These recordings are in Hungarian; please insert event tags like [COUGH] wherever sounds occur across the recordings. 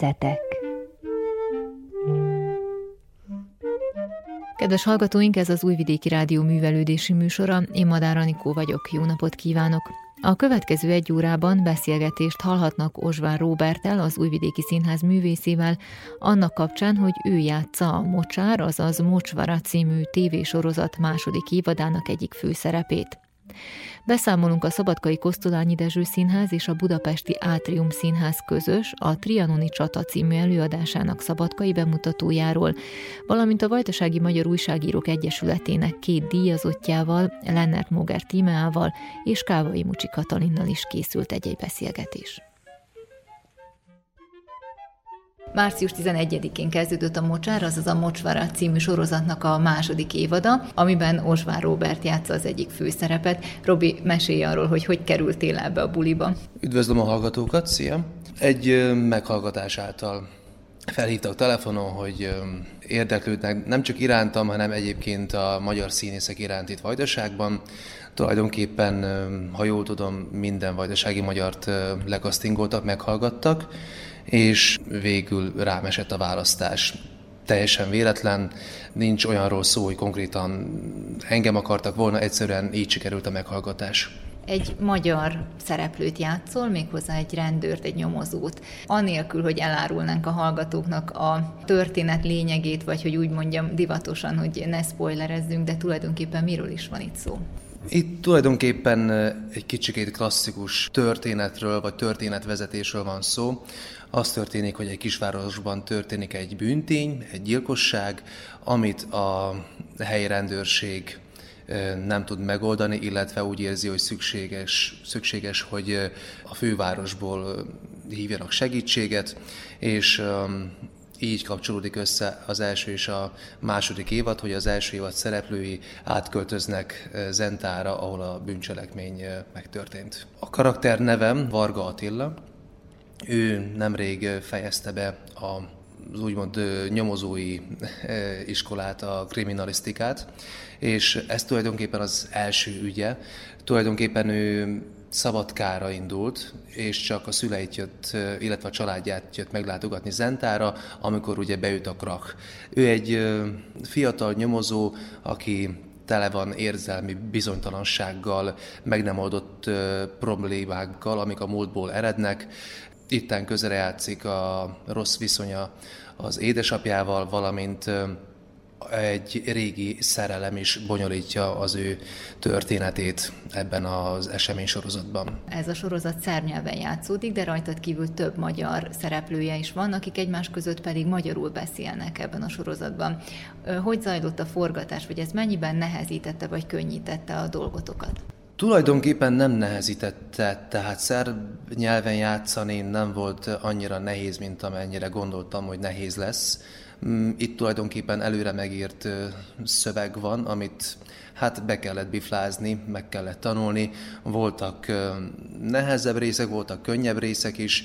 Metszetek Kedves hallgatóink, ez az Újvidéki Rádió művelődési műsora. Én Madár Anikó vagyok, jó napot kívánok! A következő egy órában beszélgetést hallhatnak Osvár Róbertel, az Újvidéki Színház művészével, annak kapcsán, hogy ő játsza a Mocsár, azaz Mocsvara című tévésorozat második évadának egyik főszerepét. Beszámolunk a Szabadkai Kosztolányi Dezső Színház és a Budapesti Átrium Színház közös, a Trianoni Csata című előadásának szabadkai bemutatójáról, valamint a Vajtasági Magyar Újságírók Egyesületének két díjazottjával, Lennert Moger Tímeával és Kávai Mucsi Katalinnal is készült -egy beszélgetés. Március 11-én kezdődött a Mocsár, azaz a Mocsvara című sorozatnak a második évada, amiben Osvár Robert játsza az egyik főszerepet. Robi, mesélj arról, hogy hogy kerültél ebbe a buliba. Üdvözlöm a hallgatókat, szia! Egy meghallgatás által felhívtak telefonon, hogy érdeklődnek nem csak irántam, hanem egyébként a magyar színészek iránt itt Vajdaságban. Tulajdonképpen, ha jól tudom, minden vajdasági magyart lekasztingoltak, meghallgattak, és végül rám esett a választás. Teljesen véletlen, nincs olyanról szó, hogy konkrétan engem akartak volna, egyszerűen így sikerült a meghallgatás egy magyar szereplőt játszol, méghozzá egy rendőrt, egy nyomozót, anélkül, hogy elárulnánk a hallgatóknak a történet lényegét, vagy hogy úgy mondjam divatosan, hogy ne spoilerezzünk, de tulajdonképpen miről is van itt szó? Itt tulajdonképpen egy kicsikét klasszikus történetről, vagy történetvezetésről van szó. Az történik, hogy egy kisvárosban történik egy bűntény, egy gyilkosság, amit a helyi rendőrség nem tud megoldani, illetve úgy érzi, hogy szükséges, szükséges hogy a fővárosból hívjanak segítséget, és így kapcsolódik össze az első és a második évad, hogy az első évad szereplői átköltöznek Zentára, ahol a bűncselekmény megtörtént. A karakter nevem Varga Attila, ő nemrég fejezte be a az úgymond nyomozói iskolát, a kriminalisztikát, és ez tulajdonképpen az első ügye. Tulajdonképpen ő Szabadkára indult, és csak a szüleit jött, illetve a családját jött meglátogatni Zentára, amikor ugye beüt a krak. Ő egy fiatal nyomozó, aki tele van érzelmi bizonytalansággal, meg nem oldott problémákkal, amik a múltból erednek. Itten közre játszik a rossz viszonya az édesapjával, valamint egy régi szerelem is bonyolítja az ő történetét ebben az esemény sorozatban. Ez a sorozat szárnyelven játszódik, de rajtad kívül több magyar szereplője is van, akik egymás között pedig magyarul beszélnek ebben a sorozatban. Hogy zajlott a forgatás, vagy ez mennyiben nehezítette vagy könnyítette a dolgotokat? Tulajdonképpen nem nehezítette, tehát szerb nyelven játszani nem volt annyira nehéz, mint amennyire gondoltam, hogy nehéz lesz. Mm, itt tulajdonképpen előre megírt szöveg van, amit hát be kellett biflázni, meg kellett tanulni. Voltak nehezebb részek, voltak könnyebb részek is,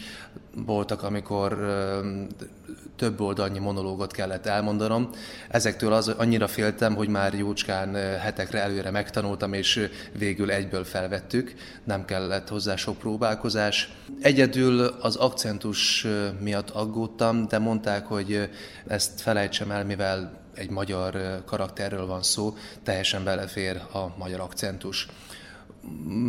voltak, amikor több oldalnyi monológot kellett elmondanom. Ezektől az, annyira féltem, hogy már jócskán hetekre előre megtanultam, és végül egyből felvettük. Nem kellett hozzá sok próbálkozás. Egyedül az akcentus miatt aggódtam, de mondták, hogy ezt felejtsem el, mivel egy magyar karakterről van szó, teljesen belefér a magyar akcentus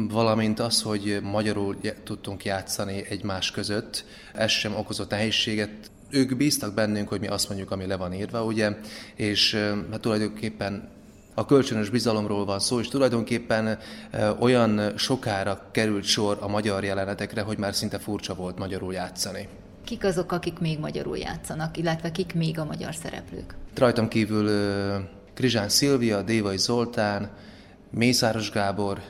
valamint az, hogy magyarul tudtunk játszani egymás között, ez sem okozott nehézséget. Ők bíztak bennünk, hogy mi azt mondjuk, ami le van írva, ugye, és hát tulajdonképpen a kölcsönös bizalomról van szó, és tulajdonképpen olyan sokára került sor a magyar jelenetekre, hogy már szinte furcsa volt magyarul játszani. Kik azok, akik még magyarul játszanak, illetve kik még a magyar szereplők? Rajtam kívül Krizsán Szilvia, Dévai Zoltán, Mészáros Gábor,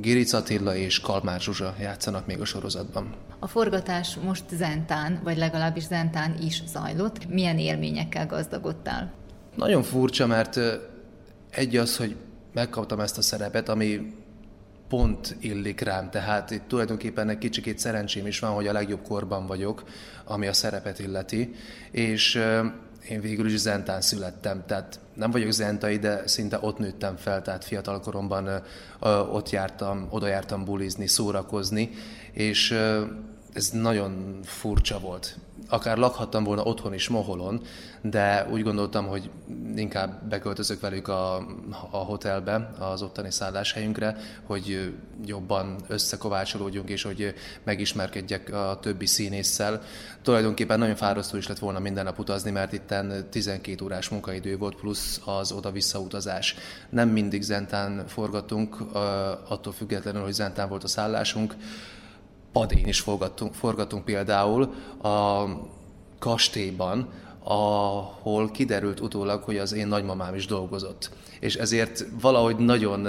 Giric Attila és Kalmár Zsuzsa játszanak még a sorozatban. A forgatás most Zentán, vagy legalábbis Zentán is zajlott. Milyen élményekkel gazdagodtál? Nagyon furcsa, mert egy az, hogy megkaptam ezt a szerepet, ami pont illik rám, tehát itt tulajdonképpen egy kicsikét szerencsém is van, hogy a legjobb korban vagyok, ami a szerepet illeti, és én végül is Zentán születtem, tehát nem vagyok zentai, de szinte ott nőttem fel, tehát fiatal koromban ott jártam, oda jártam bulizni, szórakozni, és ez nagyon furcsa volt. Akár lakhattam volna otthon is Moholon, de úgy gondoltam, hogy inkább beköltözök velük a, a hotelbe, az ottani szálláshelyünkre, hogy jobban összekovácsolódjunk, és hogy megismerkedjek a többi színésszel. Tulajdonképpen nagyon fárasztó is lett volna minden nap utazni, mert itt 12 órás munkaidő volt, plusz az oda-vissza utazás. Nem mindig Zentán forgattunk, attól függetlenül, hogy Zentán volt a szállásunk, padén is forgatunk, forgatunk például a kastélyban, ahol kiderült utólag, hogy az én nagymamám is dolgozott. És ezért valahogy nagyon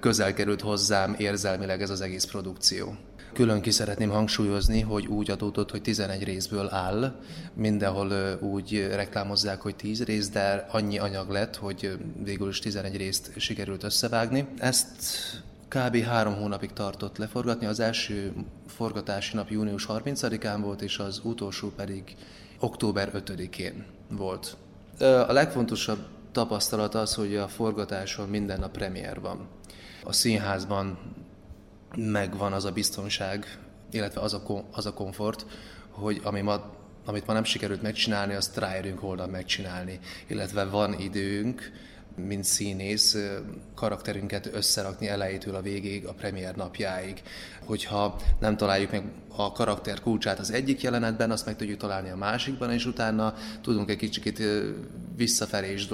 közel került hozzám érzelmileg ez az egész produkció. Külön ki szeretném hangsúlyozni, hogy úgy adódott, hogy 11 részből áll, mindenhol úgy reklámozzák, hogy 10 rész, de annyi anyag lett, hogy végül is 11 részt sikerült összevágni. Ezt kb. három hónapig tartott leforgatni. Az első forgatási nap június 30-án volt, és az utolsó pedig október 5-én volt. A legfontosabb tapasztalat az, hogy a forgatáson minden nap premier van. A színházban megvan az a biztonság, illetve az a, az a komfort, hogy ami ma, amit ma nem sikerült megcsinálni, azt ráérünk holnap megcsinálni. Illetve van időnk, mint színész karakterünket összerakni elejétől a végéig, a premier napjáig. Hogyha nem találjuk meg a karakter kulcsát az egyik jelenetben, azt meg tudjuk találni a másikban, és utána tudunk egy kicsit visszafelé is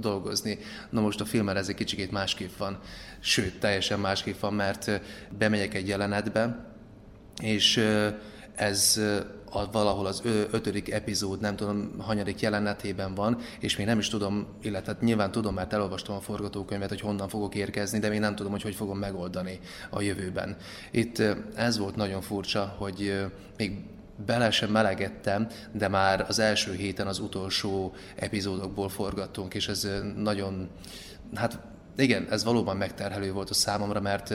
dolgozni. Na most a filmben ez egy kicsit másképp van, sőt, teljesen másképp van, mert bemegyek egy jelenetbe, és ez a, valahol az ötödik epizód, nem tudom, hanyadik jelenetében van, és még nem is tudom, illetve hát nyilván tudom, mert elolvastam a forgatókönyvet, hogy honnan fogok érkezni, de még nem tudom, hogy hogy fogom megoldani a jövőben. Itt ez volt nagyon furcsa, hogy még bele sem melegettem, de már az első héten az utolsó epizódokból forgattunk, és ez nagyon, hát igen, ez valóban megterhelő volt a számomra, mert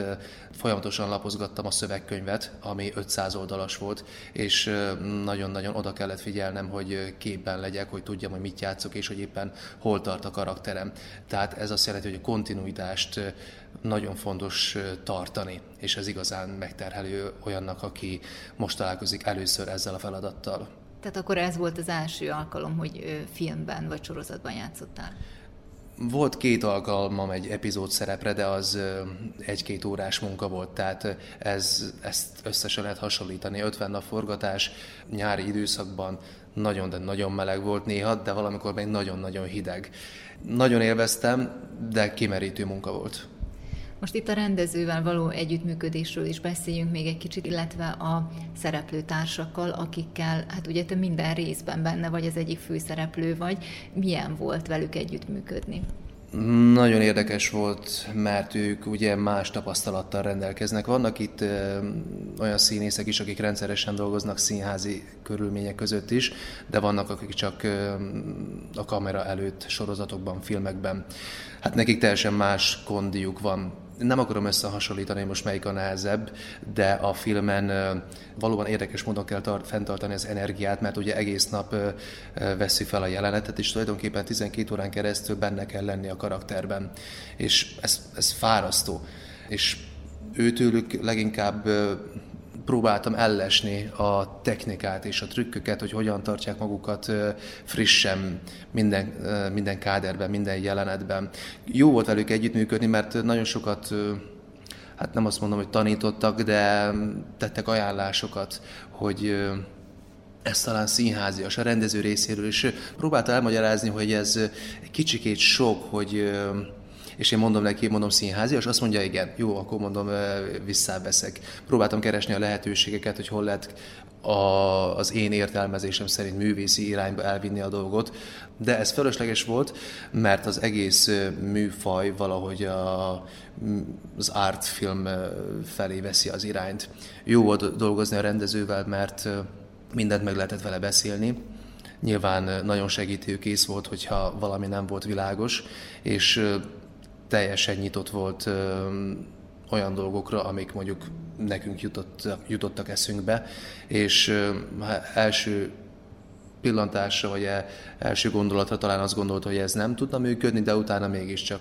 folyamatosan lapozgattam a szövegkönyvet, ami 500 oldalas volt, és nagyon-nagyon oda kellett figyelnem, hogy képben legyek, hogy tudjam, hogy mit játszok, és hogy éppen hol tart a karakterem. Tehát ez azt jelenti, hogy a kontinuitást nagyon fontos tartani, és ez igazán megterhelő olyannak, aki most találkozik először ezzel a feladattal. Tehát akkor ez volt az első alkalom, hogy filmben vagy sorozatban játszottál? Volt két alkalmam egy epizód szerepre, de az egy-két órás munka volt, tehát ez, ezt összesen lehet hasonlítani. 50 nap forgatás nyári időszakban nagyon, de nagyon meleg volt néha, de valamikor még nagyon-nagyon hideg. Nagyon élveztem, de kimerítő munka volt. Most itt a rendezővel való együttműködésről is beszéljünk még egy kicsit, illetve a szereplőtársakkal, akikkel, hát ugye te minden részben benne vagy, az egyik főszereplő vagy. Milyen volt velük együttműködni? Nagyon érdekes volt, mert ők ugye más tapasztalattal rendelkeznek. Vannak itt ö, olyan színészek is, akik rendszeresen dolgoznak színházi körülmények között is, de vannak, akik csak ö, a kamera előtt sorozatokban, filmekben. Hát nekik teljesen más kondiuk van nem akarom összehasonlítani, most melyik a nehezebb, de a filmen valóban érdekes módon kell tart, fenntartani az energiát, mert ugye egész nap veszi fel a jelenetet, és tulajdonképpen 12 órán keresztül benne kell lenni a karakterben. És ez, ez fárasztó. És őtőlük leginkább próbáltam ellesni a technikát és a trükköket, hogy hogyan tartják magukat frissen minden, minden káderben, minden jelenetben. Jó volt velük együttműködni, mert nagyon sokat hát nem azt mondom, hogy tanítottak, de tettek ajánlásokat, hogy ez talán színházias a rendező részéről, és próbálta elmagyarázni, hogy ez egy kicsikét sok, hogy és én mondom neki, mondom színházi, és azt mondja, igen, jó, akkor mondom, visszaveszek. Próbáltam keresni a lehetőségeket, hogy hol lehet a, az én értelmezésem szerint művészi irányba elvinni a dolgot, de ez fölösleges volt, mert az egész műfaj valahogy a, az artfilm felé veszi az irányt. Jó volt dolgozni a rendezővel, mert mindent meg lehetett vele beszélni, Nyilván nagyon segítőkész volt, hogyha valami nem volt világos, és teljesen nyitott volt olyan dolgokra, amik mondjuk nekünk jutott, jutottak eszünkbe, és első pillantásra, vagy e, első gondolatra talán azt gondolta, hogy ez nem tudna működni, de utána mégiscsak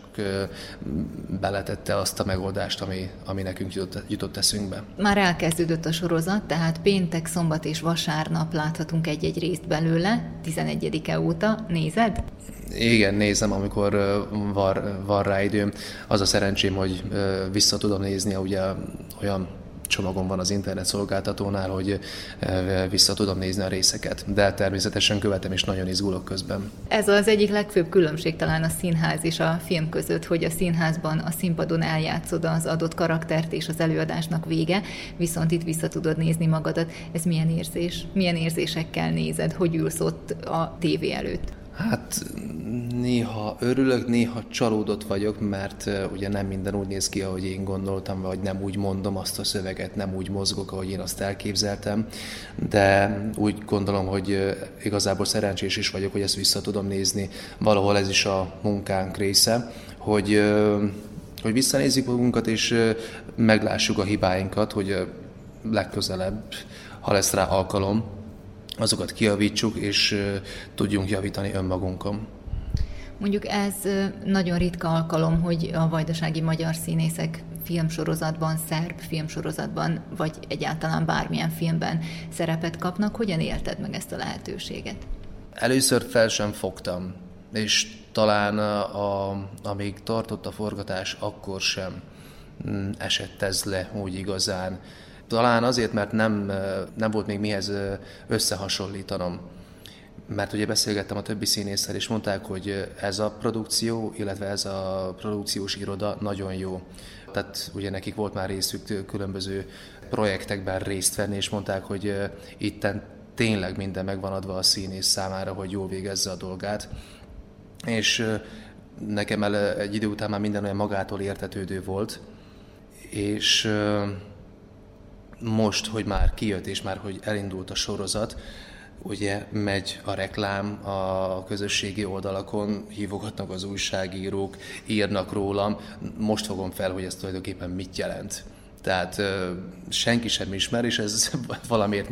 beletette azt a megoldást, ami, ami nekünk jutott, jutott eszünkbe. Már elkezdődött a sorozat, tehát péntek, szombat és vasárnap láthatunk egy-egy részt belőle, 11-e óta. Nézed? Igen, nézem, amikor van, van rá időm. Az a szerencsém, hogy vissza tudom nézni, ugye olyan csomagom van az internet szolgáltatónál, hogy eh, vissza tudom nézni a részeket. De természetesen követem és nagyon izgulok közben. Ez az egyik legfőbb különbség talán a színház és a film között, hogy a színházban a színpadon eljátszod az adott karaktert és az előadásnak vége, viszont itt vissza tudod nézni magadat. Ez milyen érzés? Milyen érzésekkel nézed? Hogy ülsz ott a tévé előtt? Hát néha örülök, néha csalódott vagyok, mert ugye nem minden úgy néz ki, ahogy én gondoltam, vagy nem úgy mondom azt a szöveget, nem úgy mozgok, ahogy én azt elképzeltem, de úgy gondolom, hogy igazából szerencsés is vagyok, hogy ezt vissza tudom nézni. Valahol ez is a munkánk része, hogy, hogy visszanézzük magunkat, és meglássuk a hibáinkat, hogy legközelebb, ha lesz rá alkalom, azokat kiavítsuk, és tudjunk javítani önmagunkon. Mondjuk ez nagyon ritka alkalom, hogy a vajdasági magyar színészek filmsorozatban, szerb filmsorozatban, vagy egyáltalán bármilyen filmben szerepet kapnak. Hogyan élted meg ezt a lehetőséget? Először fel sem fogtam, és talán a, amíg tartott a forgatás, akkor sem mm, esett ez le úgy igazán. Talán azért, mert nem, nem volt még mihez összehasonlítanom. Mert ugye beszélgettem a többi színésszel, és mondták, hogy ez a produkció, illetve ez a produkciós iroda nagyon jó. Tehát ugye nekik volt már részük különböző projektekben részt venni, és mondták, hogy itten tényleg minden megvan adva a színész számára, hogy jól végezze a dolgát. És nekem el egy idő után már minden olyan magától értetődő volt, és most, hogy már kijött, és már, hogy elindult a sorozat, ugye megy a reklám a közösségi oldalakon, hívogatnak az újságírók, írnak rólam, most fogom fel, hogy ez tulajdonképpen mit jelent. Tehát senki sem ismer, és ez [LAUGHS] valamiért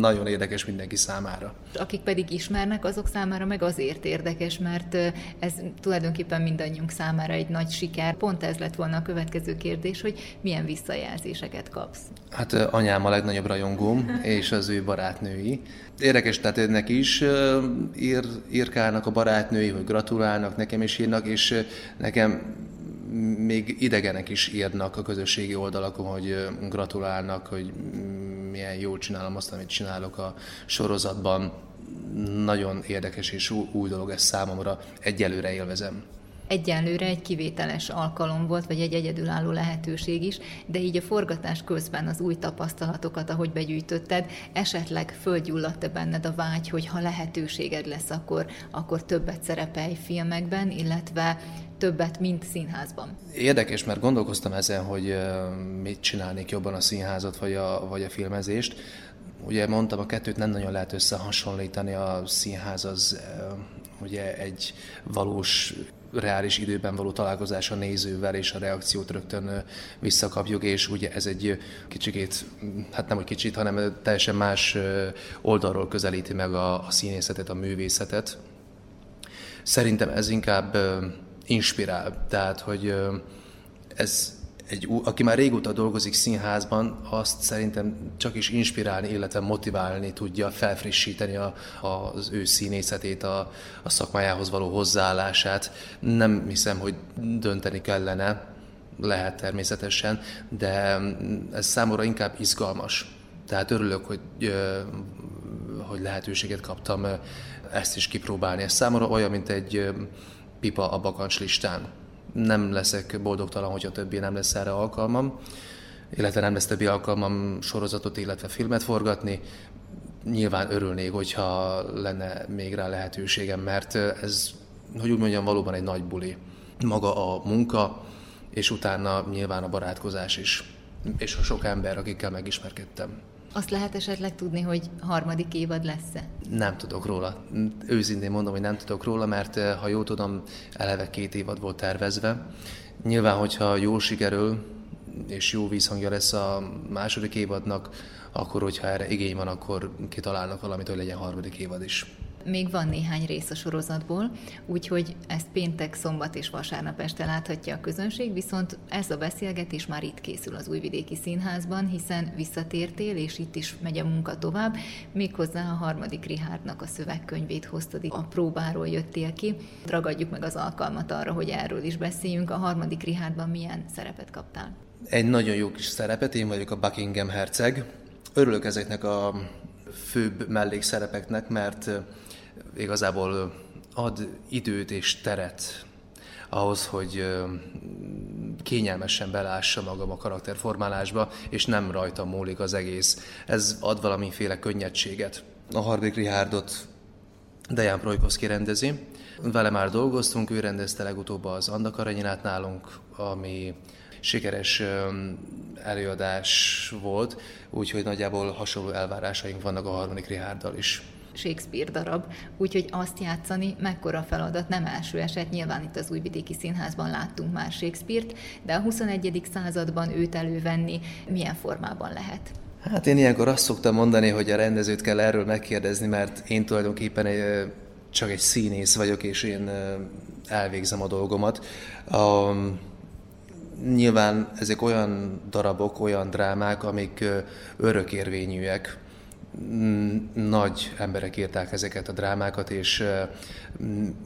nagyon érdekes mindenki számára. Akik pedig ismernek, azok számára meg azért érdekes, mert ez tulajdonképpen mindannyiunk számára egy nagy siker. Pont ez lett volna a következő kérdés, hogy milyen visszajelzéseket kapsz. Hát anyám a legnagyobb rajongóm, [LAUGHS] és az ő barátnői. Érdekes, tehát neki is ír, írkálnak a barátnői, hogy gratulálnak, nekem is írnak, és nekem még idegenek is írnak a közösségi oldalakon, hogy gratulálnak, hogy milyen jól csinálom azt, amit csinálok a sorozatban. Nagyon érdekes és új dolog ez számomra, egyelőre élvezem egyenlőre egy kivételes alkalom volt, vagy egy egyedülálló lehetőség is, de így a forgatás közben az új tapasztalatokat, ahogy begyűjtötted, esetleg földgyulladt-e benned a vágy, hogy ha lehetőséged lesz, akkor, akkor többet szerepelj filmekben, illetve többet, mint színházban. Érdekes, mert gondolkoztam ezen, hogy mit csinálnék jobban a színházat vagy a, vagy a filmezést. Ugye mondtam, a kettőt nem nagyon lehet összehasonlítani, a színház az ugye egy valós reális időben való találkozás a nézővel, és a reakciót rögtön visszakapjuk, és ugye ez egy kicsikét, hát nem egy kicsit, hanem teljesen más oldalról közelíti meg a, a színészetet, a művészetet. Szerintem ez inkább inspirál, tehát hogy ez egy, aki már régóta dolgozik színházban, azt szerintem csak is inspirálni, illetve motiválni tudja, felfrissíteni a, az ő színészetét, a, a szakmájához való hozzáállását. Nem hiszem, hogy dönteni kellene, lehet természetesen, de ez számomra inkább izgalmas. Tehát örülök, hogy, hogy lehetőséget kaptam ezt is kipróbálni. Ez számomra olyan, mint egy pipa a bakancs listán nem leszek boldogtalan, hogyha többé nem lesz erre alkalmam, illetve nem lesz többi alkalmam sorozatot, illetve filmet forgatni. Nyilván örülnék, hogyha lenne még rá lehetőségem, mert ez, hogy úgy mondjam, valóban egy nagy buli. Maga a munka, és utána nyilván a barátkozás is, és a sok ember, akikkel megismerkedtem. Azt lehet esetleg tudni, hogy harmadik évad lesz-e? Nem tudok róla. Őszintén mondom, hogy nem tudok róla, mert eh, ha jól tudom, eleve két évad volt tervezve. Nyilván, hogyha jól sikerül, és jó vízhangja lesz a második évadnak, akkor, hogyha erre igény van, akkor kitalálnak valamit, hogy legyen harmadik évad is. Még van néhány rész a sorozatból, úgyhogy ezt péntek, szombat és vasárnap este láthatja a közönség, viszont ez a beszélgetés már itt készül az Újvidéki Színházban, hiszen visszatértél, és itt is megy a munka tovább. Méghozzá a harmadik Rihárdnak a szövegkönyvét hoztad, a próbáról jöttél ki. Ragadjuk meg az alkalmat arra, hogy erről is beszéljünk. A harmadik Rihárdban milyen szerepet kaptál? Egy nagyon jó kis szerepet, én vagyok a Buckingham herceg. Örülök ezeknek a főbb mellékszerepeknek, mert igazából ad időt és teret ahhoz, hogy kényelmesen belássa magam a karakterformálásba, és nem rajta múlik az egész. Ez ad valamiféle könnyedséget. A harmadik Rihárdot Dejan Projkoszki rendezi. Vele már dolgoztunk, ő rendezte legutóbb az Andak Aranyinát nálunk, ami sikeres előadás volt, úgyhogy nagyjából hasonló elvárásaink vannak a harmadik Richarddal is. Shakespeare darab, úgyhogy azt játszani mekkora feladat, nem első eset, nyilván itt az Újvidéki Színházban láttunk már Shakespeare-t, de a 21. században őt elővenni milyen formában lehet? Hát én ilyenkor azt szoktam mondani, hogy a rendezőt kell erről megkérdezni, mert én tulajdonképpen egy, csak egy színész vagyok, és én elvégzem a dolgomat. A, nyilván ezek olyan darabok, olyan drámák, amik örökérvényűek. Nagy emberek írták ezeket a drámákat, és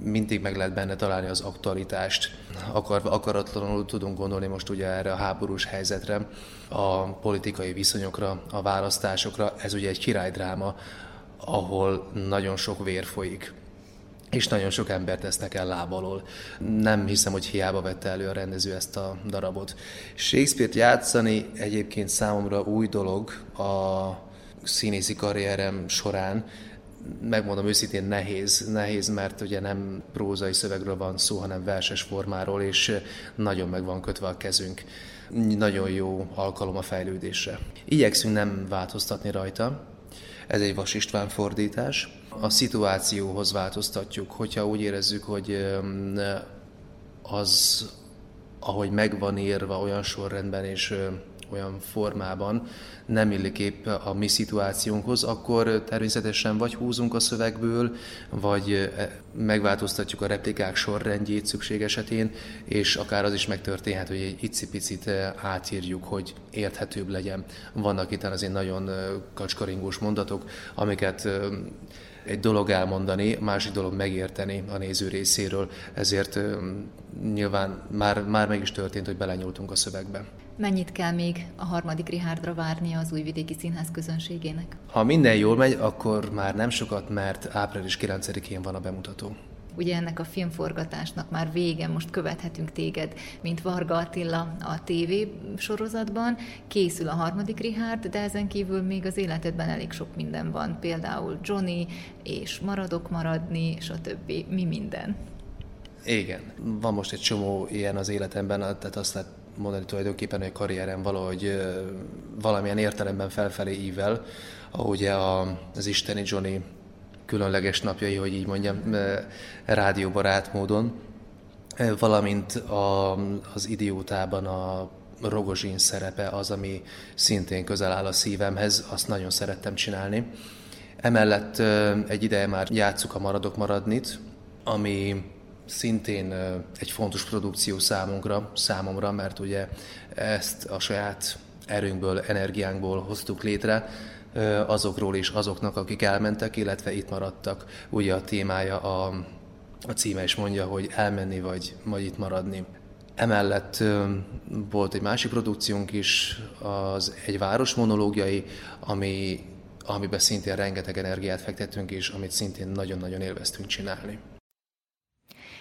mindig meg lehet benne találni az aktualitást. Akar, akaratlanul tudunk gondolni most ugye erre a háborús helyzetre, a politikai viszonyokra, a választásokra. Ez ugye egy királydráma, ahol nagyon sok vér folyik és nagyon sok embert tesznek el lábalól. Nem hiszem, hogy hiába vette elő a rendező ezt a darabot. Shakespeare-t játszani egyébként számomra új dolog a színészi karrierem során, megmondom őszintén nehéz, nehéz, mert ugye nem prózai szövegről van szó, hanem verses formáról, és nagyon meg van kötve a kezünk. Nagyon jó alkalom a fejlődésre. Igyekszünk nem változtatni rajta, ez egy Vas István fordítás. A szituációhoz változtatjuk, hogyha úgy érezzük, hogy az, ahogy megvan írva olyan sorrendben és olyan formában nem illik épp a mi szituációnkhoz, akkor természetesen vagy húzunk a szövegből, vagy e, megváltoztatjuk a replikák sorrendjét szükség esetén, és akár az is megtörténhet, hogy egy icipicit átírjuk, hogy érthetőbb legyen. Vannak itt azért nagyon kacskaringós mondatok, amiket egy dolog elmondani, másik dolog megérteni a néző részéről, ezért nyilván már, már meg is történt, hogy belenyúltunk a szövegbe. Mennyit kell még a harmadik Rihárdra várnia az Újvidéki Színház közönségének? Ha minden jól megy, akkor már nem sokat, mert április 9-én van a bemutató. Ugye ennek a filmforgatásnak már vége, most követhetünk téged, mint Varga Attila a TV sorozatban. Készül a harmadik Richard, de ezen kívül még az életedben elég sok minden van. Például Johnny, és Maradok maradni, és a többi. Mi minden? Igen. Van most egy csomó ilyen az életemben, tehát azt lehet mondani tulajdonképpen, hogy a karrierem valahogy valamilyen értelemben felfelé ível, ahogy a, az isteni Johnny különleges napjai, hogy így mondjam, rádióbarát módon, valamint a, az idiótában a Rogozsin szerepe az, ami szintén közel áll a szívemhez, azt nagyon szerettem csinálni. Emellett egy ideje már játsszuk a Maradok Maradnit, ami szintén egy fontos produkció számunkra, számomra, mert ugye ezt a saját erőnkből, energiánkból hoztuk létre, azokról és azoknak, akik elmentek, illetve itt maradtak. Ugye a témája, a, a címe is mondja, hogy elmenni vagy, vagy itt maradni. Emellett volt egy másik produkciónk is, az egy város monológiai, ami, amiben szintén rengeteg energiát fektettünk, és amit szintén nagyon-nagyon élveztünk csinálni.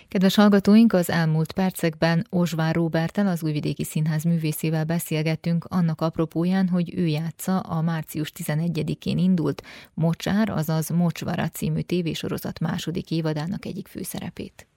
Kedves hallgatóink, az elmúlt percekben Osvár Róbertel, az Újvidéki Színház művészével beszélgettünk annak apropóján, hogy ő játsza a március 11-én indult Mocsár, azaz Mocsvara című tévésorozat második évadának egyik főszerepét.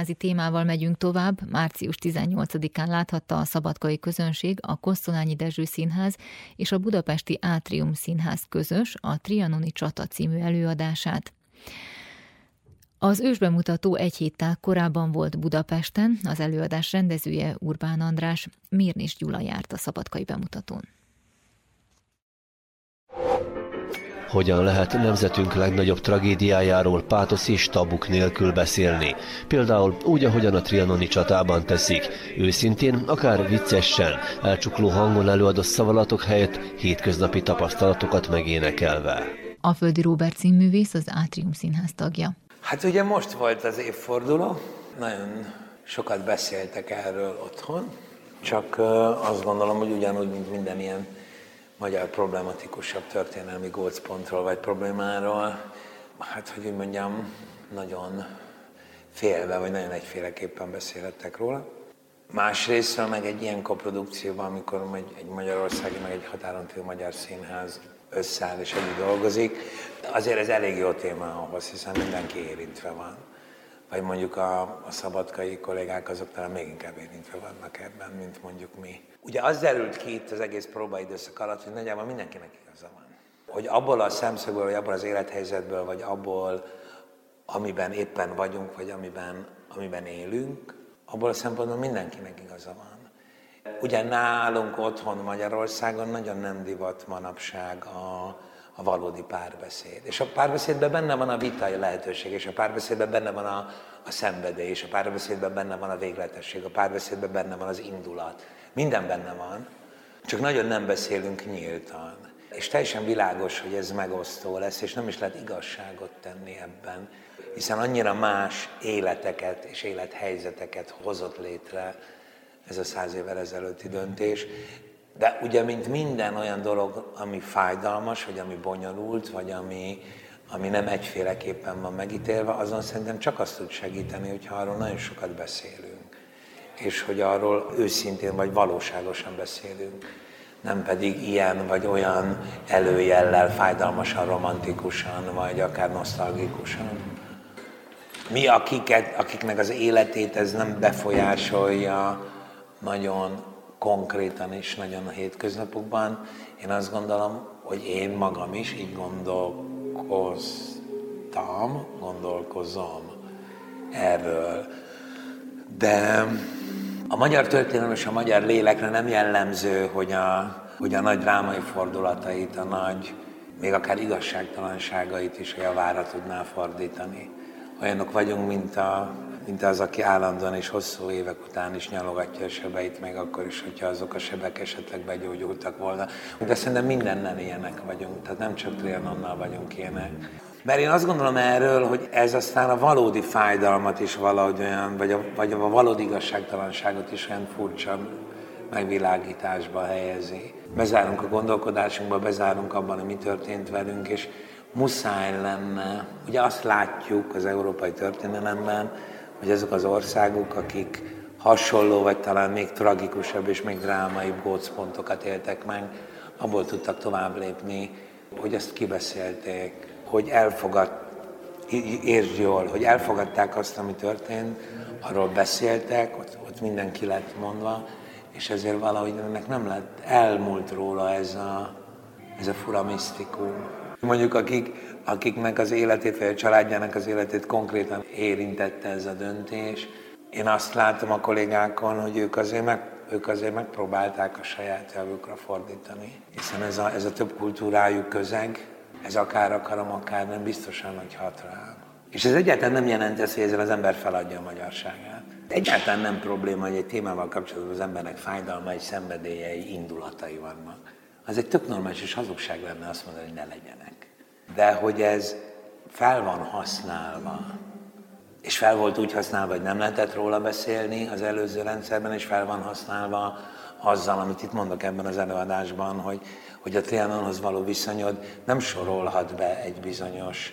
Színházi témával megyünk tovább. Március 18-án láthatta a szabadkai közönség a Kosztolányi Dezső Színház és a Budapesti Átrium Színház közös a Trianoni Csata című előadását. Az ősbemutató egy héttel korábban volt Budapesten, az előadás rendezője Urbán András, Mirnis Gyula járt a szabadkai bemutatón. Hogyan lehet nemzetünk legnagyobb tragédiájáról pátosz és tabuk nélkül beszélni? Például úgy, ahogyan a trianoni csatában teszik. Őszintén, akár viccesen, elcsukló hangon előadott szavalatok helyett hétköznapi tapasztalatokat megénekelve. A Földi Róbert színművész az Átrium Színház tagja. Hát ugye most volt az évforduló, nagyon sokat beszéltek erről otthon, csak azt gondolom, hogy ugyanúgy, mint minden ilyen magyar problematikusabb történelmi gócpontról vagy problémáról, hát hogy úgy mondjam, nagyon félve, vagy nagyon egyféleképpen beszélhettek róla. Másrésztről meg egy ilyen koprodukcióban, amikor egy, magyarországi, meg egy határon túl magyar színház összeáll és együtt dolgozik, azért ez elég jó téma ahhoz, hiszen mindenki érintve van. Vagy mondjuk a, a szabadkai kollégák azok talán még inkább érintve vannak ebben, mint mondjuk mi. Ugye az derült ki itt az egész próbaidőszak alatt, hogy nagyjából mindenkinek igaza van. Hogy abból a szemszögből, vagy abból az élethelyzetből, vagy abból, amiben éppen vagyunk, vagy amiben, amiben élünk, abból a szempontból mindenkinek igaza van. Ugye nálunk otthon Magyarországon nagyon nem divat manapság a, a valódi párbeszéd. És a párbeszédben benne van a vitai lehetőség, és a párbeszédben benne van a, a szenvedély, és a párbeszédben benne van a végletesség, a párbeszédben benne van az indulat. Minden benne van, csak nagyon nem beszélünk nyíltan. És teljesen világos, hogy ez megosztó lesz, és nem is lehet igazságot tenni ebben, hiszen annyira más életeket és élethelyzeteket hozott létre ez a száz évvel ezelőtti döntés. De ugye, mint minden olyan dolog, ami fájdalmas, vagy ami bonyolult, vagy ami, ami nem egyféleképpen van megítélve, azon szerintem csak azt tud segíteni, hogyha arról nagyon sokat beszélünk. És hogy arról őszintén vagy valóságosan beszélünk. Nem pedig ilyen vagy olyan előjellel, fájdalmasan, romantikusan, vagy akár nosztalgikusan. Mi, akiket, akiknek az életét ez nem befolyásolja, nagyon konkrétan és nagyon a hétköznapokban. Én azt gondolom, hogy én magam is így gondolkoztam, gondolkozom erről. De a magyar történelem és a magyar lélekre nem jellemző, hogy a, hogy a nagy drámai fordulatait, a nagy, még akár igazságtalanságait is a javára tudná fordítani. Olyanok vagyunk, mint a mint az, aki állandóan és hosszú évek után is nyalogatja a sebeit, meg akkor is, hogyha azok a sebek esetleg begyógyultak volna. De szerintem mindennel ilyenek vagyunk, tehát nem csak Trianonnal vagyunk ilyenek. Mert én azt gondolom erről, hogy ez aztán a valódi fájdalmat is valahogy olyan, vagy a, vagy a valódi igazságtalanságot is olyan furcsa megvilágításba helyezi. Bezárunk a gondolkodásunkba, bezárunk abban, hogy mi történt velünk, és muszáj lenne, ugye azt látjuk az európai történelemben, hogy azok az országok, akik hasonló, vagy talán még tragikusabb és még drámaibb gócpontokat éltek meg, abból tudtak tovább lépni, hogy ezt kibeszélték, hogy elfogad, értsd jól, hogy elfogadták azt, ami történt, arról beszéltek, ott, ott mindenki lett mondva, és ezért valahogy ennek nem lett, elmúlt róla ez a, ez a fura misztikum. Mondjuk akik akiknek az életét, vagy a családjának az életét konkrétan érintette ez a döntés. Én azt látom a kollégákon, hogy ők azért, meg, ők azért megpróbálták a saját javukra fordítani. Hiszen ez a, ez a több kultúrájú közeg, ez akár akarom, akár nem, biztosan nagy hat rám. És ez egyáltalán nem jelenti azt, hogy ezzel az ember feladja a magyarságát. Egyáltalán nem probléma, hogy egy témával kapcsolatban az embernek fájdalmai, szenvedélyei, indulatai vannak. Az egy tök normális és hazugság lenne azt mondani, hogy ne legyenek de hogy ez fel van használva, és fel volt úgy használva, hogy nem lehetett róla beszélni az előző rendszerben, és fel van használva azzal, amit itt mondok ebben az előadásban, hogy, hogy a Trianonhoz való viszonyod nem sorolhat be egy bizonyos,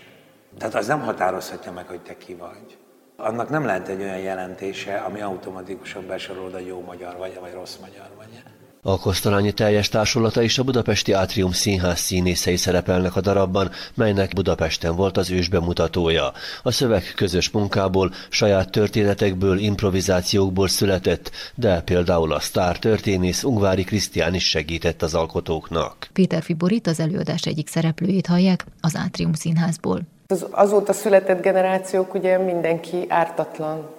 tehát az nem határozhatja meg, hogy te ki vagy. Annak nem lehet egy olyan jelentése, ami automatikusan besorolod a jó magyar vagy, vagy rossz magyar vagy. A Kosztolányi Teljes Társulata és a Budapesti Átrium Színház színészei szerepelnek a darabban, melynek Budapesten volt az ős bemutatója. A szöveg közös munkából, saját történetekből, improvizációkból született, de például a sztár történész Ungvári Krisztián is segített az alkotóknak. Péter Fiborit az előadás egyik szereplőjét hallják az Átrium Színházból. Az azóta született generációk ugye mindenki ártatlan,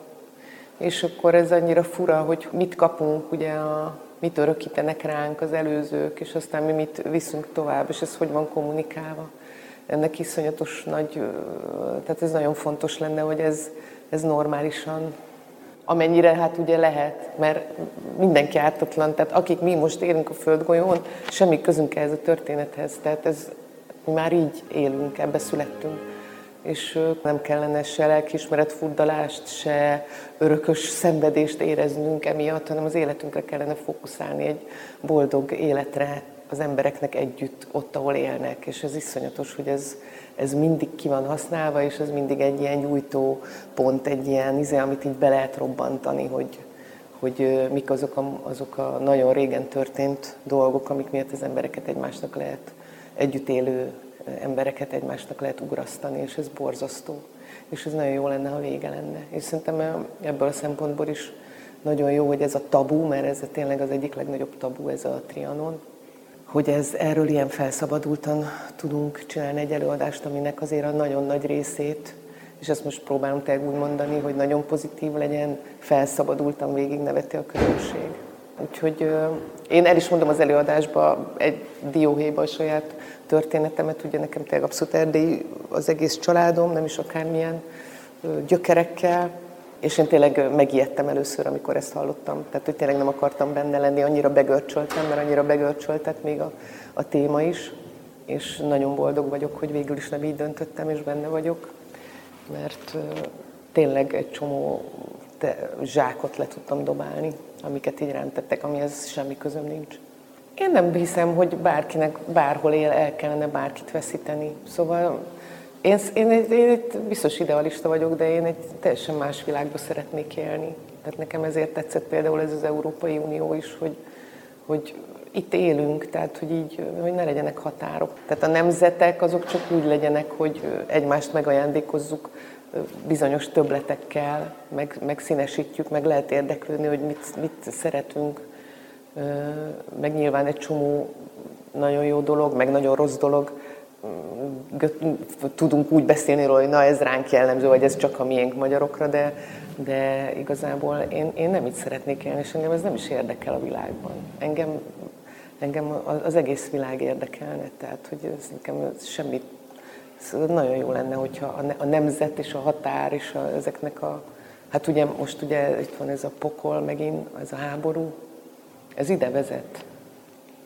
és akkor ez annyira fura, hogy mit kapunk ugye a mit örökítenek ránk az előzők, és aztán mi mit viszünk tovább, és ez hogy van kommunikálva. Ennek iszonyatos nagy, tehát ez nagyon fontos lenne, hogy ez, ez normálisan, amennyire hát ugye lehet, mert mindenki ártatlan, tehát akik mi most élünk a földgolyón, semmi közünk ehhez a történethez, tehát ez, mi már így élünk, ebbe születtünk és nem kellene se lelkiismeret furdalást, se örökös szenvedést éreznünk emiatt, hanem az életünkre kellene fókuszálni egy boldog életre az embereknek együtt, ott, ahol élnek. És ez iszonyatos, hogy ez, ez mindig ki van használva, és ez mindig egy ilyen gyújtó pont, egy ilyen izé, amit így be lehet robbantani, hogy, hogy mik azok a, azok a nagyon régen történt dolgok, amik miatt az embereket egymásnak lehet együtt élő embereket egymásnak lehet ugrasztani, és ez borzasztó. És ez nagyon jó lenne, ha vége lenne. És szerintem ebből a szempontból is nagyon jó, hogy ez a tabu, mert ez tényleg az egyik legnagyobb tabu, ez a trianon, hogy ez erről ilyen felszabadultan tudunk csinálni egy előadást, aminek azért a nagyon nagy részét, és ezt most próbálom tényleg úgy mondani, hogy nagyon pozitív legyen, felszabadultan végig neveti a közönség. Úgyhogy én el is mondom az előadásba, egy dióhéjba a saját történetemet, ugye nekem tényleg abszolút erdély az egész családom, nem is akármilyen gyökerekkel, és én tényleg megijedtem először, amikor ezt hallottam. Tehát, hogy tényleg nem akartam benne lenni, annyira begörcsöltem, mert annyira begörcsöltett még a, a téma is. És nagyon boldog vagyok, hogy végül is nem így döntöttem, és benne vagyok. Mert tényleg egy csomó zsákot le tudtam dobálni, amiket így rám tettek, amihez semmi közöm nincs. Én nem hiszem, hogy bárkinek bárhol él, el kellene bárkit veszíteni. Szóval én, én, én, én biztos idealista vagyok, de én egy teljesen más világban szeretnék élni. Tehát nekem ezért tetszett például ez az Európai Unió is, hogy, hogy itt élünk, tehát hogy így, hogy ne legyenek határok. Tehát a nemzetek azok csak úgy legyenek, hogy egymást megajándékozzuk bizonyos töbletekkel, meg, meg színesítjük, meg lehet érdeklődni, hogy mit, mit szeretünk, meg nyilván egy csomó nagyon jó dolog, meg nagyon rossz dolog, tudunk úgy beszélni róla, hogy na ez ránk jellemző, vagy ez csak a miénk magyarokra, de, de igazából én, én nem így szeretnék élni, és engem ez nem is érdekel a világban. Engem, engem az egész világ érdekelne, tehát hogy ez nekem semmit ez nagyon jó lenne, hogyha a nemzet és a határ és a, ezeknek a... Hát ugye most ugye itt van ez a pokol megint, ez a háború, ez ide vezet.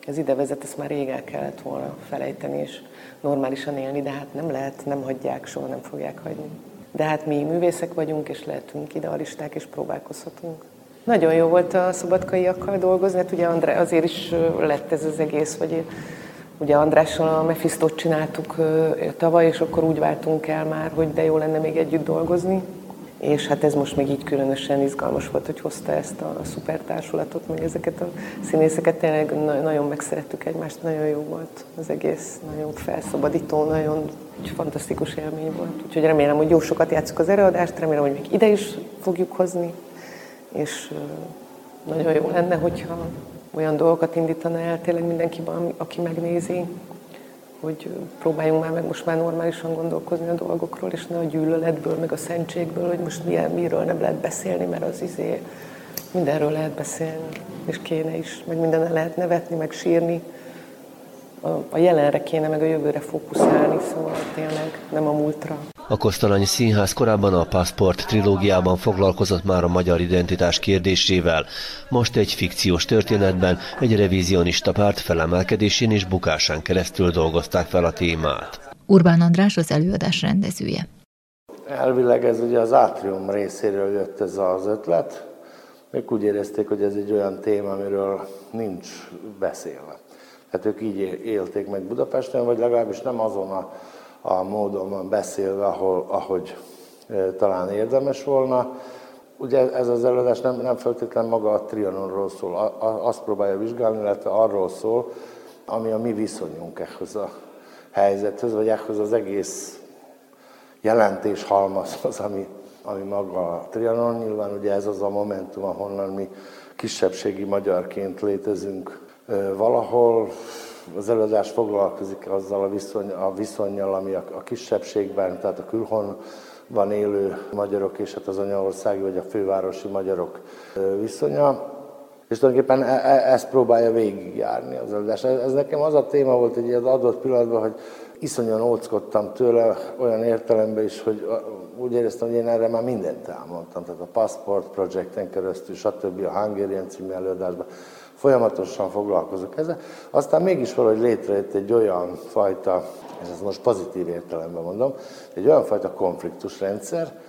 Ez ide vezet, ezt már rég el kellett volna felejteni, és normálisan élni, de hát nem lehet, nem hagyják, soha nem fogják hagyni. De hát mi művészek vagyunk, és lehetünk idealisták, és próbálkozhatunk. Nagyon jó volt a szabadkaiakkal dolgozni, hát ugye André, azért is lett ez az egész, vagy ugye Andrással a Mephistot csináltuk tavaly, és akkor úgy váltunk el már, hogy de jó lenne még együtt dolgozni és hát ez most még így különösen izgalmas volt, hogy hozta ezt a, a szupertársulatot, meg ezeket a színészeket, tényleg nagyon megszerettük egymást, nagyon jó volt az egész, nagyon felszabadító, nagyon fantasztikus élmény volt. Úgyhogy remélem, hogy jó sokat játszuk az előadást, remélem, hogy még ide is fogjuk hozni, és nagyon jó lenne, hogyha olyan dolgokat indítana el tényleg mindenkiben, aki megnézi, hogy próbáljunk már meg most már normálisan gondolkozni a dolgokról, és ne a gyűlöletből, meg a szentségből, hogy most milyen, miről nem lehet beszélni, mert az izé mindenről lehet beszélni, és kéne is, meg mindenen lehet nevetni, meg sírni. A, jelenre kéne, meg a jövőre fókuszálni, szóval tényleg nem a múltra. A Kosztalanyi Színház korábban a Passport trilógiában foglalkozott már a magyar identitás kérdésével. Most egy fikciós történetben egy revizionista párt felemelkedésén és bukásán keresztül dolgozták fel a témát. Urbán András az előadás rendezője. Elvileg ez ugye az átrium részéről jött ez az ötlet. Ők úgy érezték, hogy ez egy olyan téma, amiről nincs beszélve. Hát ők így élték meg Budapesten, vagy legalábbis nem azon a a módon van beszélve, ahol, ahogy talán érdemes volna. ugye ez az előadás nem, nem feltétlenül maga a Trianonról szól, a, a, azt próbálja vizsgálni, illetve arról szól, ami a mi viszonyunk ehhez a helyzethez, vagy ehhez az egész jelentés halmazhoz, ami, ami maga a Trianon. Nyilván ugye ez az a momentum, ahonnan mi kisebbségi magyarként létezünk valahol. Az előadás foglalkozik azzal a, viszony, a viszonyjal, ami a, a kisebbségben, tehát a külhonban élő magyarok és hát az anyaországi vagy a fővárosi magyarok viszonya. És tulajdonképpen e, e, ezt próbálja végigjárni az előadás. Ez nekem az a téma volt egy az adott pillanatban, hogy iszonyan óckodtam tőle olyan értelemben is, hogy úgy éreztem, hogy én erre már mindent elmondtam. Tehát a Passport Projecten keresztül, stb. a Hungarian című előadásban folyamatosan foglalkozok ezzel. Aztán mégis valahogy létrejött egy olyan fajta, és ezt most pozitív értelemben mondom, egy olyan fajta konfliktusrendszer,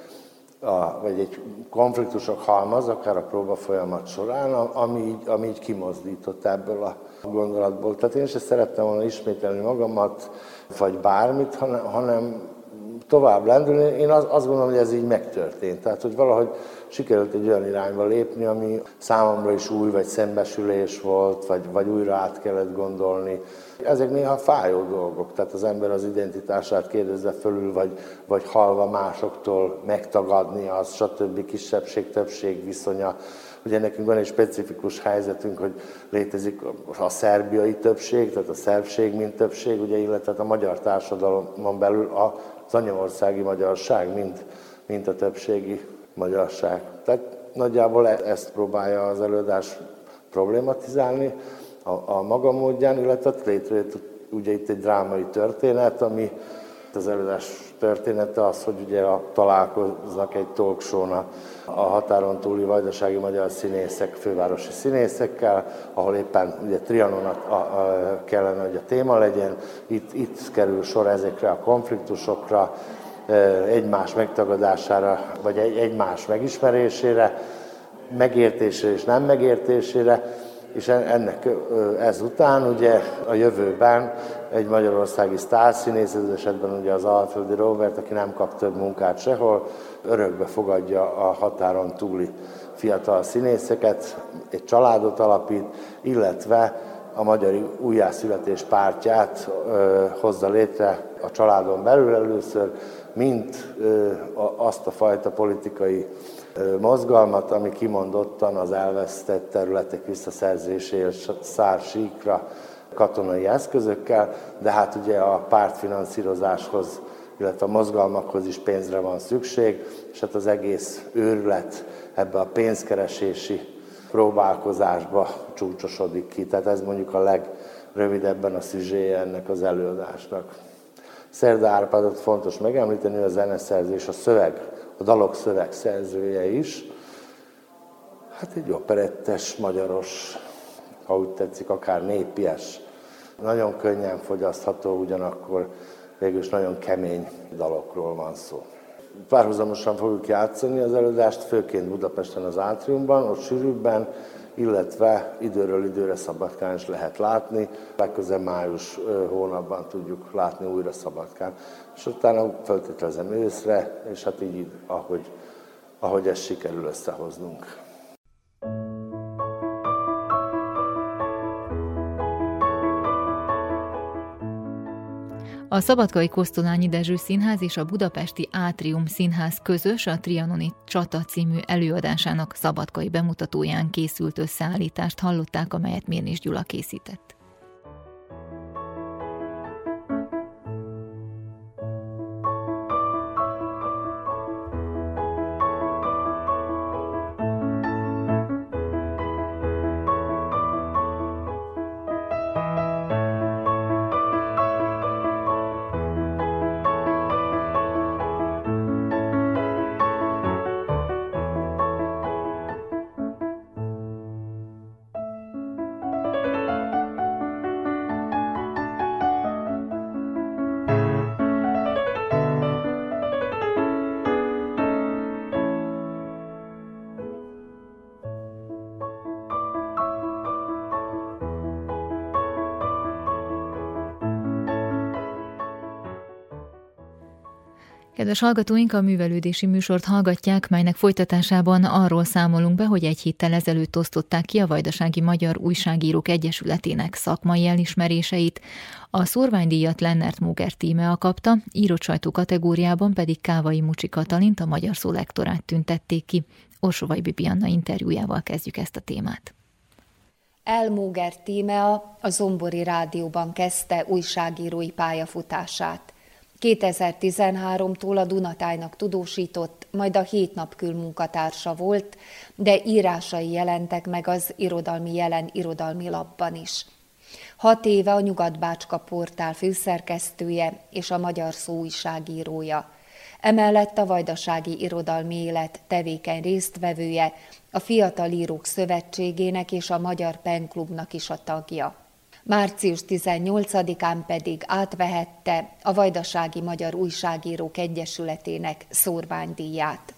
a, vagy egy konfliktusok halmaz, akár a próba folyamat során, ami így, ami így kimozdított ebből a gondolatból. Tehát én is szerettem volna ismételni magamat, vagy bármit, hanem, hanem tovább lendülni. Én azt, azt gondolom, hogy ez így megtörtént. Tehát, hogy valahogy sikerült egy olyan irányba lépni, ami számomra is új, vagy szembesülés volt, vagy, vagy újra át kellett gondolni. Ezek néha fájó dolgok, tehát az ember az identitását kérdezze fölül, vagy, vagy halva másoktól megtagadni az, stb. kisebbség-többség viszonya. Ugye nekünk van egy specifikus helyzetünk, hogy létezik a szerbiai többség, tehát a szerbség, mint többség, ugye, illetve a magyar társadalomon belül az anyaországi magyarság, mint, mint a többségi magyarság. Tehát nagyjából e- ezt próbálja az előadás problématizálni a, a maga módján, illetve létrejött ugye itt egy drámai történet, ami az előadás története az, hogy ugye a, találkoznak egy talkshow a, a határon túli vajdasági magyar színészek, fővárosi színészekkel, ahol éppen ugye Trianon a, a, kellene, hogy a téma legyen. Itt, itt kerül sor ezekre a konfliktusokra, egymás megtagadására, vagy egymás megismerésére, megértésére és nem megértésére, és ennek ezután ugye a jövőben egy magyarországi sztárszínész, ez esetben ugye az Alföldi Robert, aki nem kap több munkát sehol, örökbe fogadja a határon túli fiatal színészeket, egy családot alapít, illetve a Magyar Újjászületés pártját ö, hozza létre a családon belül először, mint azt a fajta politikai mozgalmat, ami kimondottan az elvesztett területek visszaszerzéséhez szár síkra katonai eszközökkel, de hát ugye a pártfinanszírozáshoz, illetve a mozgalmakhoz is pénzre van szükség, és hát az egész őrület ebbe a pénzkeresési próbálkozásba csúcsosodik ki. Tehát ez mondjuk a legrövidebben a szüzséje ennek az előadásnak. Szerda Árpádot fontos megemlíteni, hogy a zeneszerzés, a szöveg a dalok szövegszerzője is. Hát egy operettes, magyaros, ha úgy tetszik, akár népies, nagyon könnyen fogyasztható, ugyanakkor végülis nagyon kemény dalokról van szó. Párhuzamosan fogjuk játszani az előadást, főként Budapesten az átriumban, ott sűrűbben, illetve időről időre Szabadkán is lehet látni. Legközelebb május hónapban tudjuk látni újra Szabadkán. És utána feltételezem őszre, és hát így, ahogy, ahogy ezt sikerül összehoznunk. A Szabadkai Kosztolányi Dezső Színház és a Budapesti Átrium Színház közös a Trianoni Csata című előadásának szabadkai bemutatóján készült összeállítást hallották, amelyet Mérnés Gyula készített. Kedves hallgatóink, a művelődési műsort hallgatják, melynek folytatásában arról számolunk be, hogy egy héttel ezelőtt osztották ki a Vajdasági Magyar Újságírók Egyesületének szakmai elismeréseit. A szorványdíjat Lennert Móger Tímea kapta, írott sajtó kategóriában pedig Kávai Mucsi Katalint, a magyar szó lektorát tüntették ki. Orsovai Bibianna interjújával kezdjük ezt a témát. Elmóger Tímea a Zombori Rádióban kezdte újságírói pályafutását. 2013-tól a Dunatájnak tudósított, majd a hét nap munkatársa volt, de írásai jelentek meg az irodalmi jelen irodalmi labban is. Hat éve a Nyugat-Bácska portál főszerkesztője és a Magyar Szó újságírója. Emellett a Vajdasági Irodalmi Élet tevékeny résztvevője, a Fiatal Írók Szövetségének és a Magyar Penklubnak is a tagja március 18-án pedig átvehette a Vajdasági Magyar Újságírók Egyesületének szórványdíját.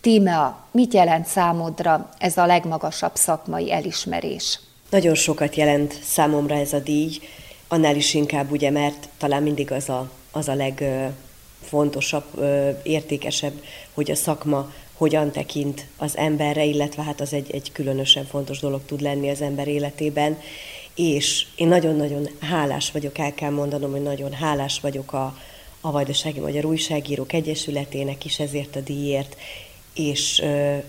Tímea, mit jelent számodra ez a legmagasabb szakmai elismerés? Nagyon sokat jelent számomra ez a díj, annál is inkább ugye, mert talán mindig az a, az a legfontosabb, értékesebb, hogy a szakma hogyan tekint az emberre, illetve hát az egy, egy különösen fontos dolog tud lenni az ember életében, és én nagyon-nagyon hálás vagyok, el kell mondanom, hogy nagyon hálás vagyok a, a Vajdasági Magyar Újságírók Egyesületének is ezért a díjért, és,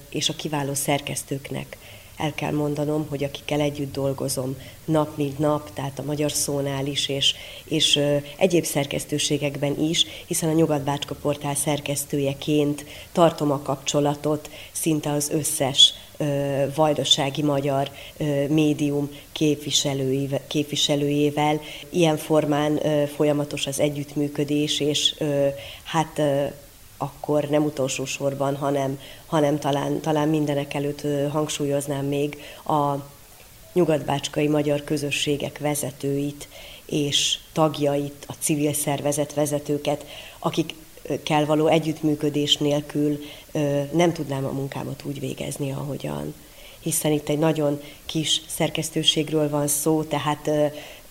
és a kiváló szerkesztőknek. El kell mondanom, hogy akikkel együtt dolgozom nap mint nap, tehát a Magyar Szónál is, és, és egyéb szerkesztőségekben is, hiszen a Nyugat-Bácska portál szerkesztőjeként tartom a kapcsolatot szinte az összes vajdasági magyar médium képviselőjével. Ilyen formán folyamatos az együttműködés, és hát akkor nem utolsó sorban, hanem, hanem talán, talán mindenek előtt hangsúlyoznám még a nyugatbácskai magyar közösségek vezetőit és tagjait, a civil szervezet vezetőket, akikkel való együttműködés nélkül nem tudnám a munkámat úgy végezni, ahogyan. Hiszen itt egy nagyon kis szerkesztőségről van szó, tehát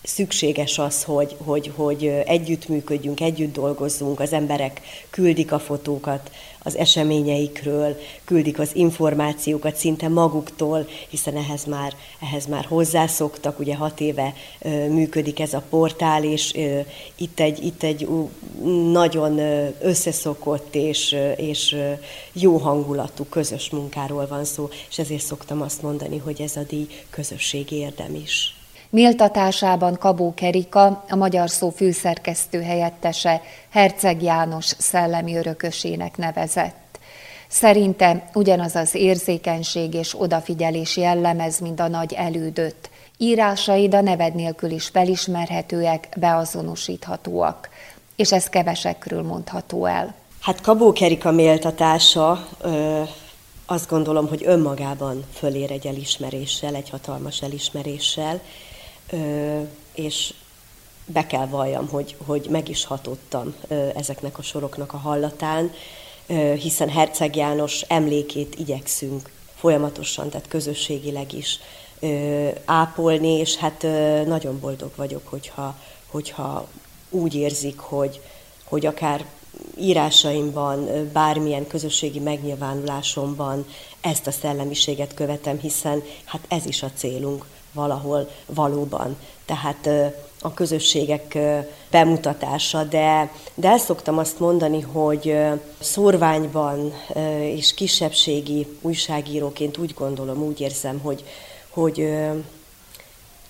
szükséges az, hogy, hogy, hogy együttműködjünk, együtt dolgozzunk, az emberek küldik a fotókat az eseményeikről, küldik az információkat szinte maguktól, hiszen ehhez már, ehhez már hozzászoktak, ugye hat éve működik ez a portál, és itt egy, itt egy nagyon összeszokott és, és jó hangulatú közös munkáról van szó, és ezért szoktam azt mondani, hogy ez a díj közösségi érdem is. Méltatásában Kabó Kerika, a magyar szó főszerkesztő helyettese, Herceg János szellemi örökösének nevezett. Szerinte ugyanaz az érzékenység és odafigyelés jellemez, mint a nagy elődött. Írásaid a neved nélkül is felismerhetőek, beazonosíthatóak, és ez kevesekről mondható el. Hát Kabó Kerika méltatása ö, azt gondolom, hogy önmagában fölér egy elismeréssel, egy hatalmas elismeréssel, és be kell valljam, hogy, hogy meg is hatottam ezeknek a soroknak a hallatán, hiszen Herceg János emlékét igyekszünk folyamatosan, tehát közösségileg is ápolni, és hát nagyon boldog vagyok, hogyha, hogyha úgy érzik, hogy, hogy akár írásaimban, bármilyen közösségi megnyilvánulásomban ezt a szellemiséget követem, hiszen hát ez is a célunk, valahol valóban. Tehát a közösségek bemutatása, de, de el szoktam azt mondani, hogy szorványban és kisebbségi újságíróként úgy gondolom, úgy érzem, hogy, hogy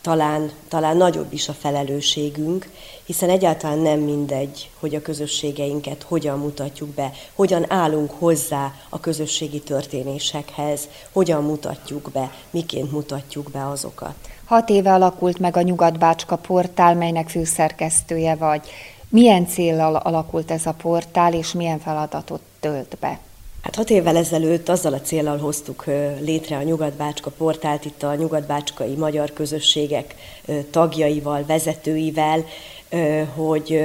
talán, talán nagyobb is a felelősségünk, hiszen egyáltalán nem mindegy, hogy a közösségeinket hogyan mutatjuk be, hogyan állunk hozzá a közösségi történésekhez, hogyan mutatjuk be, miként mutatjuk be azokat. Hat éve alakult meg a Nyugat-Bácska portál, melynek főszerkesztője vagy. Milyen célral alakult ez a portál, és milyen feladatot tölt be? Hát hat évvel ezelőtt azzal a célral hoztuk létre a Nyugat-Bácska portált, itt a nyugat-bácskai magyar közösségek tagjaival, vezetőivel, hogy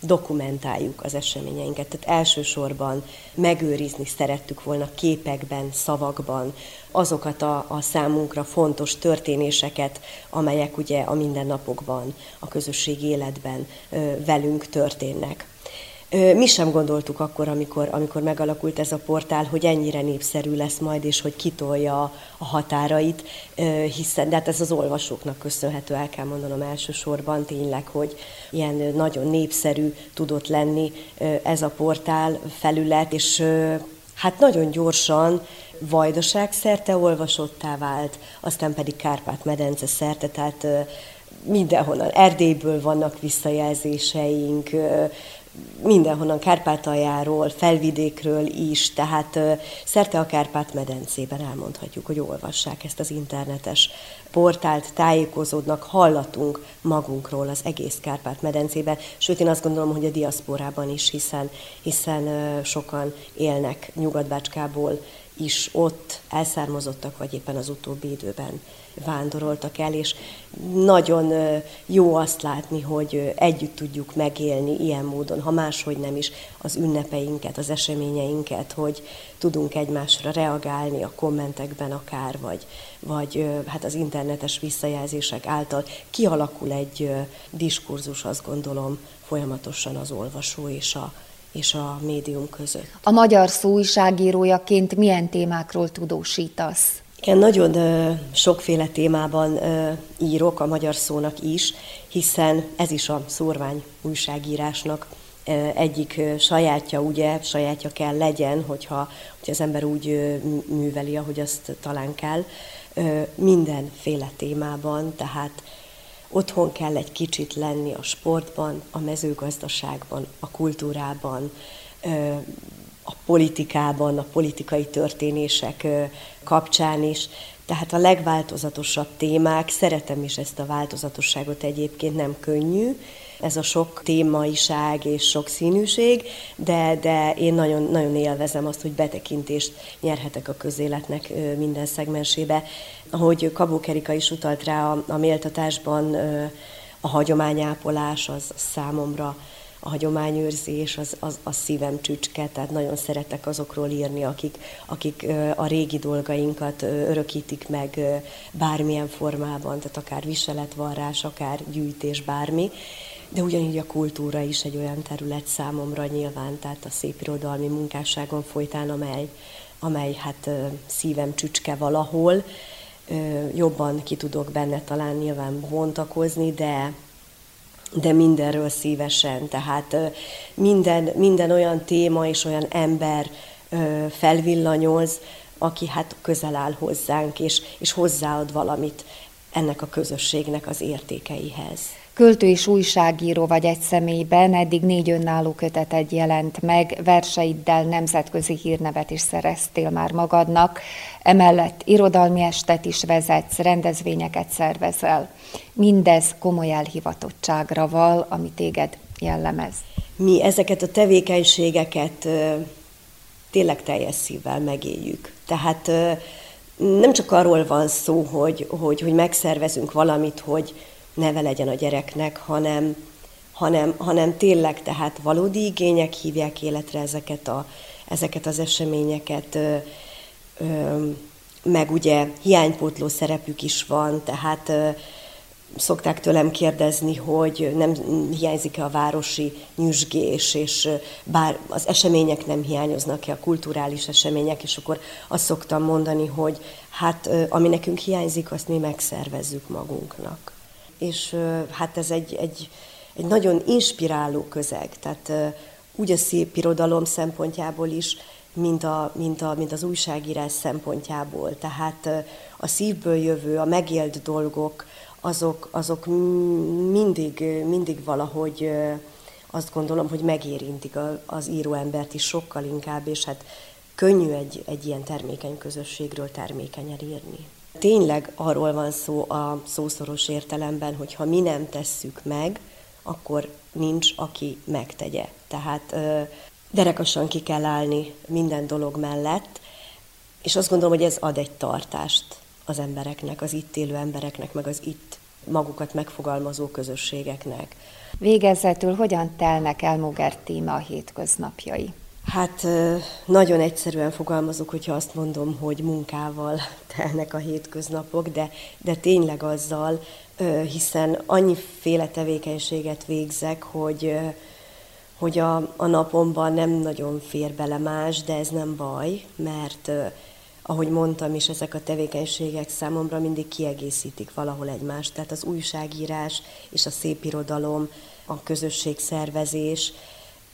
dokumentáljuk az eseményeinket. Tehát elsősorban megőrizni szerettük volna képekben, szavakban azokat a, a számunkra fontos történéseket, amelyek ugye a mindennapokban, a közösségi életben velünk történnek. Mi sem gondoltuk akkor, amikor, amikor megalakult ez a portál, hogy ennyire népszerű lesz majd, és hogy kitolja a határait, hiszen, de hát ez az olvasóknak köszönhető, el kell mondanom elsősorban tényleg, hogy ilyen nagyon népszerű tudott lenni ez a portál felület, és hát nagyon gyorsan Vajdaság szerte olvasottá vált, aztán pedig Kárpát-medence szerte, tehát mindenhonnan, Erdélyből vannak visszajelzéseink, mindenhonnan, Kárpátaljáról, felvidékről is, tehát szerte a Kárpát-medencében elmondhatjuk, hogy olvassák ezt az internetes portált, tájékozódnak, hallatunk magunkról az egész Kárpát-medencében, sőt én azt gondolom, hogy a diaszporában is, hiszen, hiszen sokan élnek Nyugatbácskából, is ott elszármazottak, vagy éppen az utóbbi időben vándoroltak el, és nagyon jó azt látni, hogy együtt tudjuk megélni ilyen módon, ha máshogy nem is, az ünnepeinket, az eseményeinket, hogy tudunk egymásra reagálni a kommentekben akár, vagy, vagy hát az internetes visszajelzések által kialakul egy diskurzus, azt gondolom, folyamatosan az olvasó és a, és a médium között. A magyar szó újságírójaként milyen témákról tudósítasz? Igen, nagyon sokféle témában írok a magyar szónak is, hiszen ez is a szórvány újságírásnak egyik sajátja, ugye, sajátja kell legyen, hogyha, hogyha az ember úgy műveli, ahogy azt talán kell, mindenféle témában, tehát otthon kell egy kicsit lenni a sportban, a mezőgazdaságban, a kultúrában, a politikában, a politikai történések kapcsán is. Tehát a legváltozatosabb témák, szeretem is ezt a változatosságot egyébként, nem könnyű, ez a sok témaiság és sok színűség, de, de én nagyon, nagyon élvezem azt, hogy betekintést nyerhetek a közéletnek minden szegmensébe. Ahogy Kabó Kerika is utalt rá a, a méltatásban, a hagyományápolás az számomra a hagyományőrzés az, az a szívem csücske, tehát nagyon szeretek azokról írni, akik, akik a régi dolgainkat örökítik meg bármilyen formában, tehát akár viseletvarrás, akár gyűjtés, bármi. De ugyanígy a kultúra is egy olyan terület számomra nyilván, tehát a szép irodalmi munkásságon folytán, amely, amely hát szívem csücske valahol, jobban ki tudok benne talán nyilván bontakozni, de, de mindenről szívesen. Tehát minden, minden olyan téma és olyan ember felvillanyoz, aki hát közel áll hozzánk, és, és hozzáad valamit ennek a közösségnek az értékeihez. Költő és újságíró vagy egy személyben, eddig négy önálló köteted jelent meg, verseiddel nemzetközi hírnevet is szereztél már magadnak, emellett irodalmi estet is vezetsz, rendezvényeket szervezel. Mindez komoly elhivatottságra val, ami téged jellemez. Mi ezeket a tevékenységeket tényleg teljes szívvel megéljük. Tehát nem csak arról van szó, hogy, hogy, hogy megszervezünk valamit, hogy neve legyen a gyereknek, hanem, hanem, hanem tényleg tehát valódi igények hívják életre ezeket, a, ezeket az eseményeket, ö, ö, meg ugye hiánypótló szerepük is van, tehát ö, szokták tőlem kérdezni, hogy nem hiányzik-e a városi nyüzsgés, és bár az események nem hiányoznak-e, a kulturális események, és akkor azt szoktam mondani, hogy hát ami nekünk hiányzik, azt mi megszervezzük magunknak és hát ez egy, egy, egy nagyon inspiráló közeg, tehát úgy a szép irodalom szempontjából is, mint, a, mint, a, mint az újságírás szempontjából. Tehát a szívből jövő, a megélt dolgok, azok, azok mindig, mindig valahogy azt gondolom, hogy megérintik az íróembert is sokkal inkább, és hát könnyű egy, egy ilyen termékeny közösségről termékenyen írni. Tényleg arról van szó a szószoros értelemben, hogy ha mi nem tesszük meg, akkor nincs, aki megtegye. Tehát derekasan ki kell állni minden dolog mellett, és azt gondolom, hogy ez ad egy tartást az embereknek, az itt élő embereknek, meg az itt magukat megfogalmazó közösségeknek. Végezetül hogyan telnek el Mugertíme a hétköznapjai? Hát nagyon egyszerűen fogalmazok, hogyha azt mondom, hogy munkával telnek a hétköznapok, de, de tényleg azzal, hiszen annyiféle tevékenységet végzek, hogy, hogy a, a napomban nem nagyon fér bele más, de ez nem baj, mert ahogy mondtam is, ezek a tevékenységek számomra mindig kiegészítik valahol egymást. Tehát az újságírás és a szépirodalom, a közösségszervezés,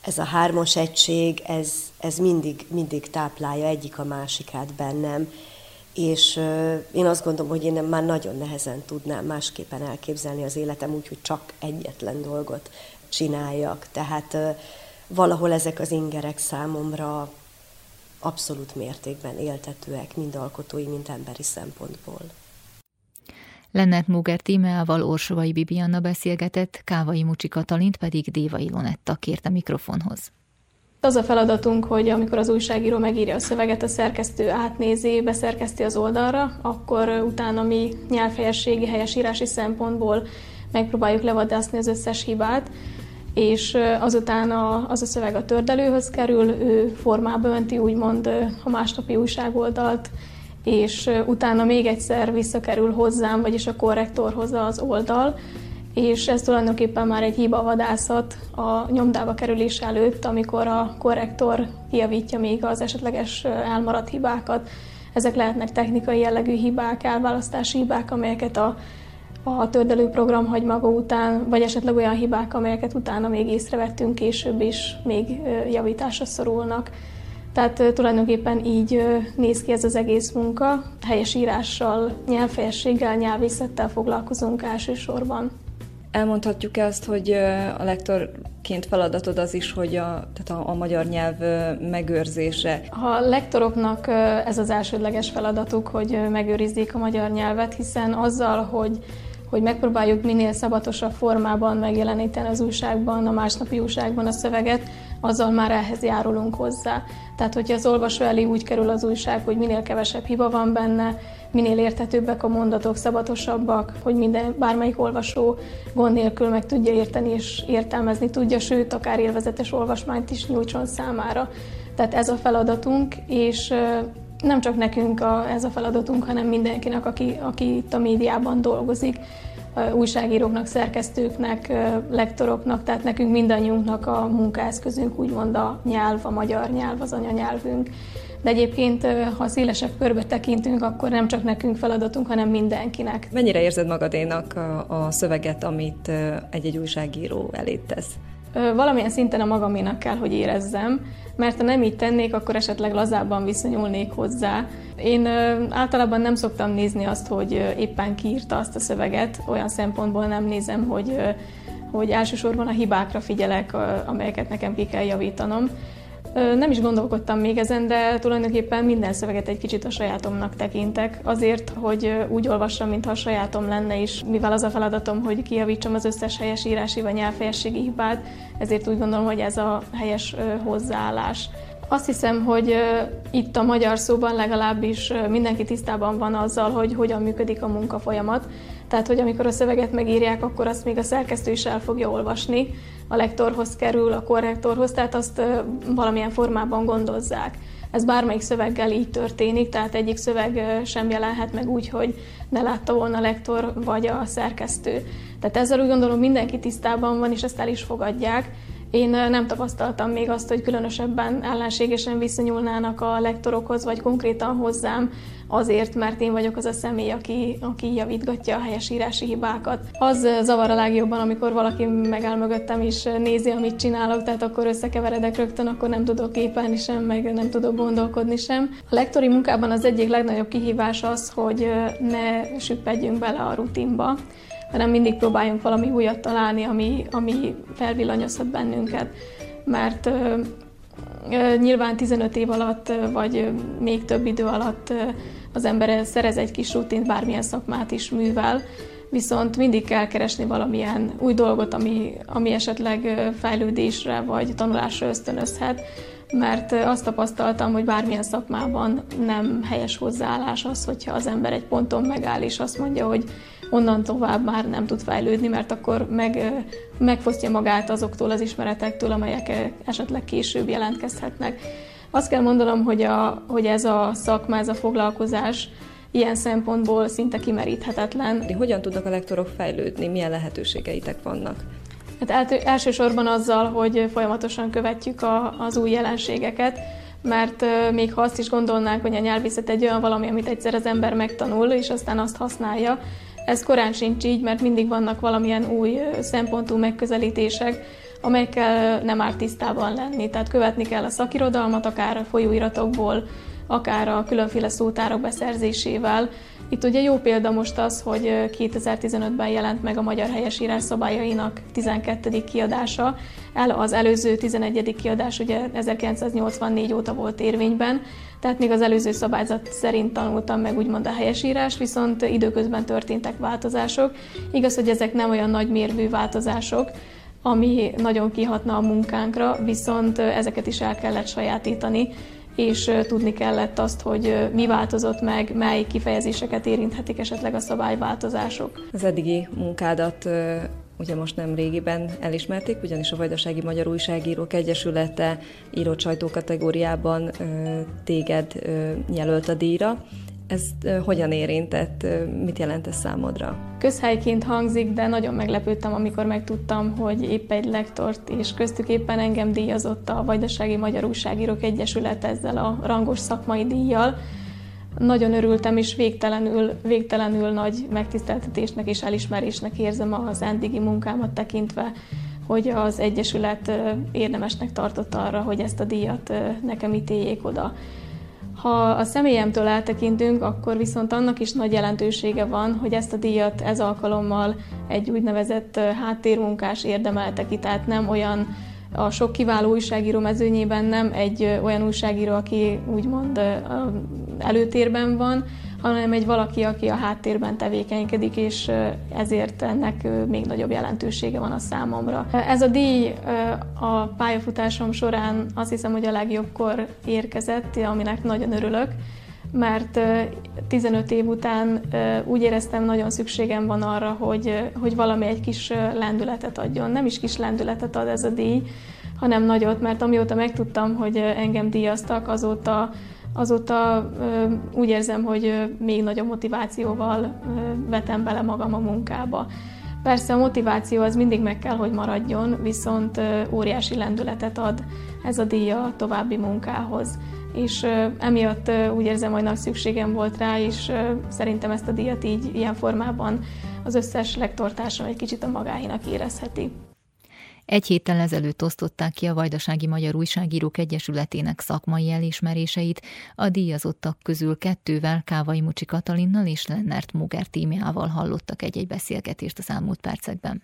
ez a hármas egység, ez, ez mindig, mindig táplálja egyik a másikát bennem, és én azt gondolom, hogy én már nagyon nehezen tudnám másképpen elképzelni az életem úgy, hogy csak egyetlen dolgot csináljak. Tehát valahol ezek az ingerek számomra abszolút mértékben éltetőek, mind alkotói, mind emberi szempontból. Lennert Muger tímeával Orsovai Bibianna beszélgetett, Kávai Mucsi Katalint pedig Dévai Lonetta kérte mikrofonhoz. Az a feladatunk, hogy amikor az újságíró megírja a szöveget, a szerkesztő átnézi, beszerkeszti az oldalra, akkor utána mi nyelvhelyességi, helyesírási szempontból megpróbáljuk levadászni az összes hibát, és azután a, az a szöveg a tördelőhöz kerül, ő formába önti úgymond a másnapi újságoldalt, és utána még egyszer visszakerül hozzám, vagyis a korrektorhoz az oldal, és ez tulajdonképpen már egy hibavadászat a nyomdába kerülés előtt, amikor a korrektor kijavítja még az esetleges elmaradt hibákat. Ezek lehetnek technikai jellegű hibák, elválasztási hibák, amelyeket a, a tördelőprogram hagy maga után, vagy esetleg olyan hibák, amelyeket utána még észrevettünk később is, még javításra szorulnak. Tehát tulajdonképpen így néz ki ez az egész munka. Helyes írással, nyelvfejességgel, nyelvészettel foglalkozunk elsősorban. Elmondhatjuk-e azt, hogy a lektorként feladatod az is, hogy a, tehát a, a magyar nyelv megőrzése? A lektoroknak ez az elsődleges feladatuk, hogy megőrizzék a magyar nyelvet, hiszen azzal, hogy hogy megpróbáljuk minél szabatosabb formában megjeleníteni az újságban, a másnapi újságban a szöveget, azzal már ehhez járulunk hozzá. Tehát, hogyha az olvasó elé úgy kerül az újság, hogy minél kevesebb hiba van benne, minél érthetőbbek a mondatok, szabatosabbak, hogy minden, bármelyik olvasó gond nélkül meg tudja érteni és értelmezni tudja, sőt, akár élvezetes olvasmányt is nyújtson számára. Tehát ez a feladatunk, és nem csak nekünk a, ez a feladatunk, hanem mindenkinek, aki, aki itt a médiában dolgozik, újságíróknak, szerkesztőknek, lektoroknak, tehát nekünk mindannyiunknak a munkaeszközünk, úgymond a nyelv, a magyar nyelv, az anyanyelvünk. De egyébként, ha szélesebb körbe tekintünk, akkor nem csak nekünk feladatunk, hanem mindenkinek. Mennyire érzed magadénak a, a szöveget, amit egy-egy újságíró elé tesz? Valamilyen szinten a magaménak kell, hogy érezzem, mert ha nem így tennék, akkor esetleg lazábban viszonyulnék hozzá. Én általában nem szoktam nézni azt, hogy éppen kiírta azt a szöveget, olyan szempontból nem nézem, hogy, hogy elsősorban a hibákra figyelek, amelyeket nekem ki kell javítanom, nem is gondolkodtam még ezen, de tulajdonképpen minden szöveget egy kicsit a sajátomnak tekintek, azért, hogy úgy olvassam, mintha a sajátom lenne is, mivel az a feladatom, hogy kijavítsam az összes helyes írási vagy nyelvhelyességi hibát, ezért úgy gondolom, hogy ez a helyes hozzáállás. Azt hiszem, hogy itt a magyar szóban legalábbis mindenki tisztában van azzal, hogy hogyan működik a munkafolyamat. Tehát, hogy amikor a szöveget megírják, akkor azt még a szerkesztő is el fogja olvasni, a lektorhoz kerül, a korrektorhoz, tehát azt valamilyen formában gondozzák. Ez bármelyik szöveggel így történik, tehát egyik szöveg sem jelenhet meg úgy, hogy ne látta volna a lektor vagy a szerkesztő. Tehát ezzel úgy gondolom mindenki tisztában van, és ezt el is fogadják. Én nem tapasztaltam még azt, hogy különösebben ellenségesen viszonyulnának a lektorokhoz, vagy konkrétan hozzám, azért, mert én vagyok az a személy, aki, aki javítgatja a helyesírási hibákat. Az zavar a legjobban, amikor valaki megáll mögöttem és nézi, amit csinálok, tehát akkor összekeveredek rögtön, akkor nem tudok képelni sem, meg nem tudok gondolkodni sem. A lektori munkában az egyik legnagyobb kihívás az, hogy ne süppedjünk bele a rutinba, hanem mindig próbáljunk valami újat találni, ami, ami felvillanyozhat bennünket. Mert ö, ö, nyilván 15 év alatt, vagy még több idő alatt az ember szerez egy kis rutint, bármilyen szakmát is művel, viszont mindig kell keresni valamilyen új dolgot, ami, ami esetleg fejlődésre vagy tanulásra ösztönözhet, mert azt tapasztaltam, hogy bármilyen szakmában nem helyes hozzáállás az, hogyha az ember egy ponton megáll, és azt mondja, hogy onnan tovább már nem tud fejlődni, mert akkor meg, megfosztja magát azoktól az ismeretektől, amelyek esetleg később jelentkezhetnek. Azt kell mondanom, hogy, a, hogy ez a szakma, ez a foglalkozás ilyen szempontból szinte kimeríthetetlen. Hogyan tudnak a lektorok fejlődni? Milyen lehetőségeitek vannak? Hát elsősorban azzal, hogy folyamatosan követjük a, az új jelenségeket, mert még ha azt is gondolnánk, hogy a nyelvészet egy olyan valami, amit egyszer az ember megtanul, és aztán azt használja, ez korán sincs így, mert mindig vannak valamilyen új szempontú megközelítések, amelyekkel nem árt tisztában lenni. Tehát követni kell a szakirodalmat, akár a folyóiratokból, akár a különféle szótárok beszerzésével. Itt ugye jó példa most az, hogy 2015-ben jelent meg a Magyar Helyesírás szabályainak 12. kiadása. El, az előző 11. kiadás ugye 1984 óta volt érvényben, tehát még az előző szabályzat szerint tanultam meg úgymond a helyesírás, viszont időközben történtek változások. Igaz, hogy ezek nem olyan nagy mérvű változások, ami nagyon kihatna a munkánkra, viszont ezeket is el kellett sajátítani, és tudni kellett azt, hogy mi változott meg, mely kifejezéseket érinthetik esetleg a szabályváltozások. Az eddigi munkádat ugye most nem régiben elismerték, ugyanis a Vajdasági Magyar Újságírók Egyesülete írott sajtó kategóriában téged jelölt a díjra. Ez hogyan érintett, mit jelent ez számodra? Közhelyként hangzik, de nagyon meglepődtem, amikor megtudtam, hogy épp egy lektort, és köztük éppen engem díjazott a Vajdasági Magyar Újságírók Egyesület ezzel a rangos szakmai díjjal. Nagyon örültem, és végtelenül, végtelenül nagy megtiszteltetésnek és elismerésnek érzem az eddigi munkámat tekintve, hogy az Egyesület érdemesnek tartott arra, hogy ezt a díjat nekem ítéljék oda. Ha a személyemtől eltekintünk, akkor viszont annak is nagy jelentősége van, hogy ezt a díjat ez alkalommal egy úgynevezett háttérmunkás érdemelte ki, tehát nem olyan a sok kiváló újságíró mezőnyében nem egy olyan újságíró, aki úgymond előtérben van, hanem egy valaki, aki a háttérben tevékenykedik, és ezért ennek még nagyobb jelentősége van a számomra. Ez a díj a pályafutásom során azt hiszem, hogy a legjobbkor érkezett, aminek nagyon örülök, mert 15 év után úgy éreztem, nagyon szükségem van arra, hogy, hogy valami egy kis lendületet adjon. Nem is kis lendületet ad ez a díj, hanem nagyot, mert amióta megtudtam, hogy engem díjaztak, azóta azóta úgy érzem, hogy még nagyobb motivációval vetem bele magam a munkába. Persze a motiváció az mindig meg kell, hogy maradjon, viszont óriási lendületet ad ez a díja a további munkához. És emiatt úgy érzem, hogy nagy szükségem volt rá, és szerintem ezt a díjat így ilyen formában az összes lektortársam egy kicsit a magáinak érezheti. Egy héttel ezelőtt osztották ki a Vajdasági Magyar Újságírók Egyesületének szakmai elismeréseit, a díjazottak közül kettővel Kávai Mucsi Katalinnal és Lennert Muger tímjával hallottak egy-egy beszélgetést az elmúlt percekben.